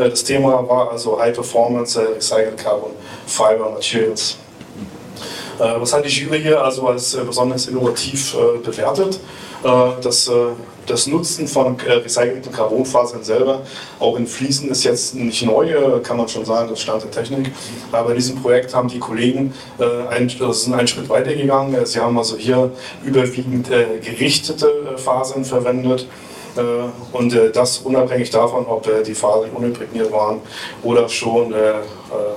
Äh, das Thema war also High Performance äh, Recycled Carbon Fiber Materials. Äh, was hat die Jury hier also als besonders innovativ bewertet? Das, das Nutzen von recycelten Carbonfasern selber, auch in Fliesen, ist jetzt nicht neu, kann man schon sagen, das Stand der Technik. Aber in diesem Projekt haben die Kollegen einen, einen Schritt weiter gegangen. Sie haben also hier überwiegend gerichtete Fasern verwendet und äh, das unabhängig davon, ob äh, die Fasern unimprägniert waren oder schon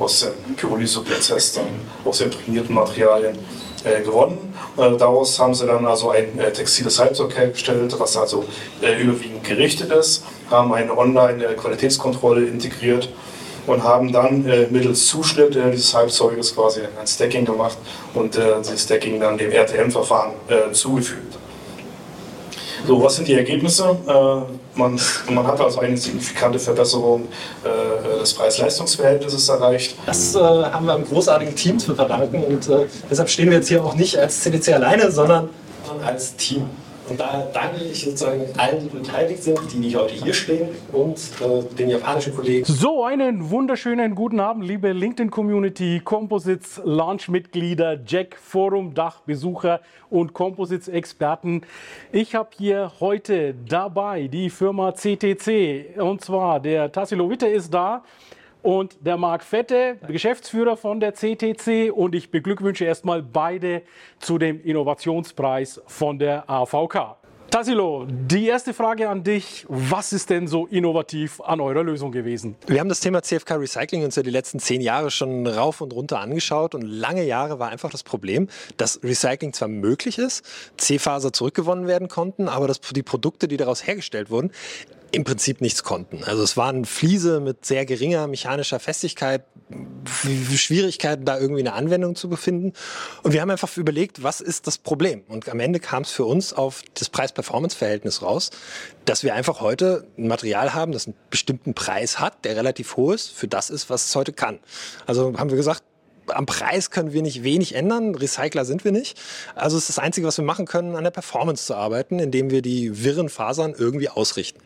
aus dem Pyrolyseprozess aus imprägnierten Materialien gewonnen. Daraus haben sie dann also ein textiles Halbzeug hergestellt, was also überwiegend gerichtet ist, haben eine Online-Qualitätskontrolle integriert und haben dann mittels Zuschnitt dieses Halbzeuges quasi ein Stacking gemacht und dieses Stacking dann dem RTM-Verfahren zugefügt. So, was sind die Ergebnisse? Äh, man, man hat also eine signifikante Verbesserung äh, des Preis-Leistungs-Verhältnisses erreicht. Das äh, haben wir einem großartigen Team zu verdanken und äh, deshalb stehen wir jetzt hier auch nicht als CDC alleine, sondern als Team. Und da danke ich sozusagen allen, die beteiligt sind, die nicht heute hier stehen und äh, den japanischen Kollegen. So, einen wunderschönen guten Abend, liebe LinkedIn-Community, Composites Launch-Mitglieder, Jack Forum Dachbesucher und Composites-Experten. Ich habe hier heute dabei die Firma CTC und zwar der Tassilo Witte ist da und der Marc Fette, Geschäftsführer von der CTC. Und ich beglückwünsche erstmal beide zu dem Innovationspreis von der AVK. Tassilo, die erste Frage an dich. Was ist denn so innovativ an eurer Lösung gewesen? Wir haben das Thema CFK Recycling uns ja die letzten zehn Jahre schon rauf und runter angeschaut und lange Jahre war einfach das Problem, dass Recycling zwar möglich ist, C-Faser zurückgewonnen werden konnten, aber dass die Produkte, die daraus hergestellt wurden, im Prinzip nichts konnten. Also es waren Fliese mit sehr geringer mechanischer Festigkeit, Schwierigkeiten, da irgendwie eine Anwendung zu befinden. Und wir haben einfach überlegt, was ist das Problem? Und am Ende kam es für uns auf das Preis-Performance-Verhältnis raus, dass wir einfach heute ein Material haben, das einen bestimmten Preis hat, der relativ hoch ist, für das ist, was es heute kann. Also haben wir gesagt, am Preis können wir nicht wenig ändern. Recycler sind wir nicht. Also ist das Einzige, was wir machen können, an der Performance zu arbeiten, indem wir die wirren Fasern irgendwie ausrichten.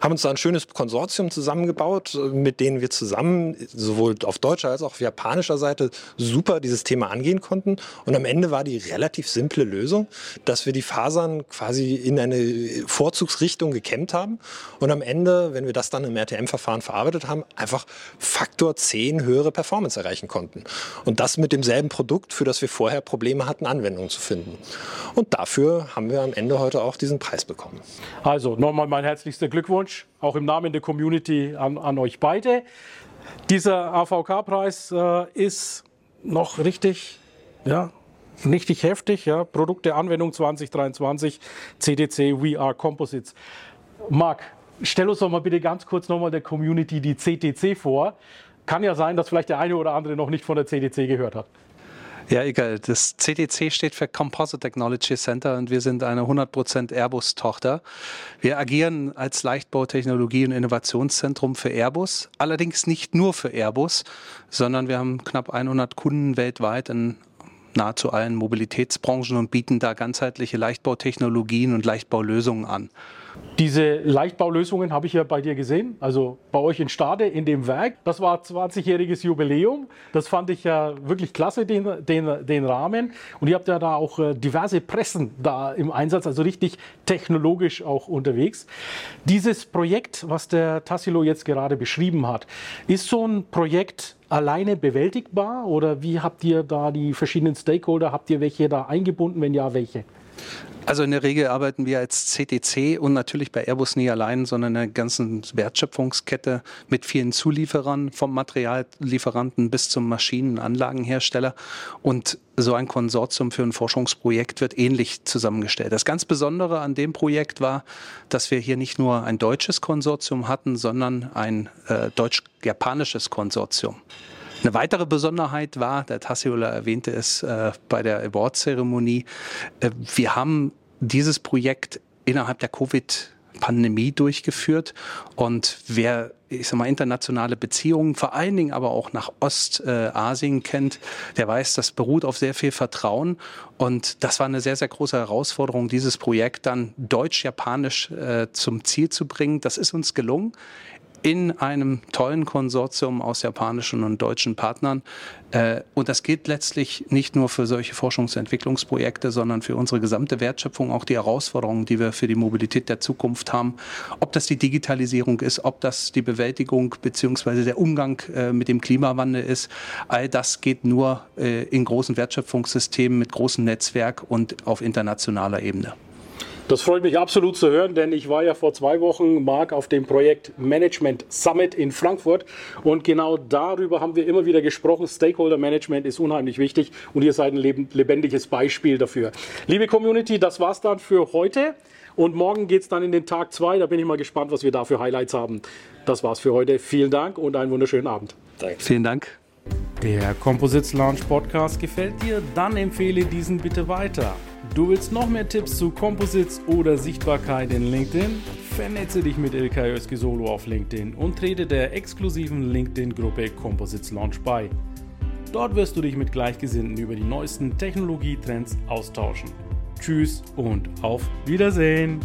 Haben uns da ein schönes Konsortium zusammengebaut, mit denen wir zusammen sowohl auf deutscher als auch auf japanischer Seite super dieses Thema angehen konnten. Und am Ende war die relativ simple Lösung, dass wir die Fasern quasi in eine Vorzugsrichtung gekämmt haben und am Ende, wenn wir das dann im RTM-Verfahren verarbeitet haben, einfach Faktor 10 höhere Performance erreichen konnten. Und das mit demselben Produkt, für das wir vorher Probleme hatten, Anwendungen zu finden. Und dafür haben wir am Ende heute auch diesen Preis bekommen. Also nochmal mein herzlichster Glückwunsch, auch im Namen der Community an, an euch beide. Dieser AVK-Preis äh, ist noch richtig, ja, richtig heftig. Ja. Produkte Anwendung 2023, CDC Are Composites. Marc, stell uns doch mal bitte ganz kurz nochmal der Community die CTC vor. Kann ja sein, dass vielleicht der eine oder andere noch nicht von der CDC gehört hat. Ja, egal. Das CTC steht für Composite Technology Center und wir sind eine 100% Airbus-Tochter. Wir agieren als Leichtbautechnologie- und Innovationszentrum für Airbus. Allerdings nicht nur für Airbus, sondern wir haben knapp 100 Kunden weltweit in nahezu allen Mobilitätsbranchen und bieten da ganzheitliche Leichtbautechnologien und Leichtbaulösungen an. Diese Leichtbaulösungen habe ich ja bei dir gesehen, also bei euch in Stade in dem Werk. Das war 20-jähriges Jubiläum. Das fand ich ja wirklich klasse, den, den, den Rahmen. Und ihr habt ja da auch äh, diverse Pressen da im Einsatz, also richtig technologisch auch unterwegs. Dieses Projekt, was der Tassilo jetzt gerade beschrieben hat, ist so ein Projekt alleine bewältigbar? Oder wie habt ihr da die verschiedenen Stakeholder, habt ihr welche da eingebunden, wenn ja, welche? Also in der Regel arbeiten wir als CTC und natürlich bei Airbus nie allein, sondern in der ganzen Wertschöpfungskette mit vielen Zulieferern, vom Materiallieferanten bis zum Maschinenanlagenhersteller. Und so ein Konsortium für ein Forschungsprojekt wird ähnlich zusammengestellt. Das ganz Besondere an dem Projekt war, dass wir hier nicht nur ein deutsches Konsortium hatten, sondern ein äh, deutsch-japanisches Konsortium. Eine weitere Besonderheit war, der Tassiola erwähnte es äh, bei der Award-Zeremonie, äh, wir haben dieses Projekt innerhalb der Covid- Pandemie durchgeführt. Und wer, ich sag mal, internationale Beziehungen, vor allen Dingen aber auch nach Ostasien kennt, der weiß, das beruht auf sehr viel Vertrauen. Und das war eine sehr, sehr große Herausforderung, dieses Projekt dann deutsch-japanisch äh, zum Ziel zu bringen. Das ist uns gelungen in einem tollen Konsortium aus japanischen und deutschen Partnern. Äh, und das gilt letztlich nicht nur für solche Forschungs- und Entwicklungsprojekte, sondern für unsere gesamte Wertschöpfung, auch die Herausforderungen, die wir für die Mobilität der Zukunft haben. Ob das die Digitalisierung ist, ob das die Bewältigung bzw. der Umgang äh, mit dem Klimawandel ist, all das geht nur äh, in großen Wertschöpfungssystemen mit großem Netzwerk und auf internationaler Ebene. Das freut mich absolut zu hören, denn ich war ja vor zwei Wochen, Marc, auf dem Projekt Management Summit in Frankfurt. Und genau darüber haben wir immer wieder gesprochen. Stakeholder Management ist unheimlich wichtig und ihr seid ein lebendiges Beispiel dafür. Liebe Community, das war's dann für heute. Und morgen geht's dann in den Tag zwei. Da bin ich mal gespannt, was wir da für Highlights haben. Das war's für heute. Vielen Dank und einen wunderschönen Abend. Danke. Vielen Dank. Der Composites Launch Podcast gefällt dir? Dann empfehle diesen bitte weiter. Du willst noch mehr Tipps zu Composites oder Sichtbarkeit in LinkedIn? Vernetze dich mit Ilkay Özki auf LinkedIn und trete der exklusiven LinkedIn-Gruppe Composites Launch bei. Dort wirst du dich mit Gleichgesinnten über die neuesten Technologietrends austauschen. Tschüss und auf Wiedersehen!